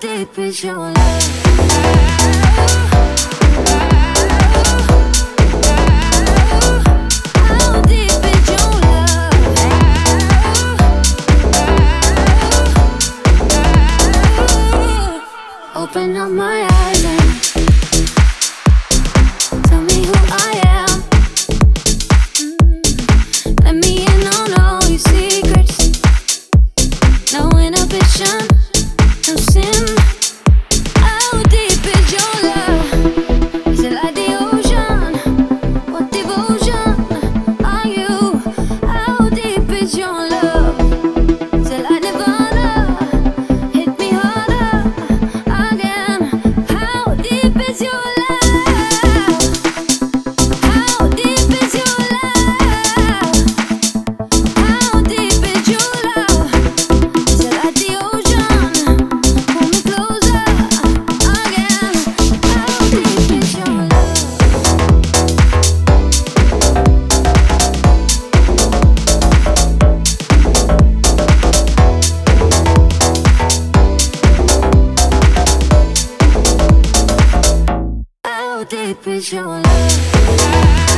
deep is your love? Open up my eyes and tell me who I am. Let me in on all your secrets. No inhibition soon deep is your love?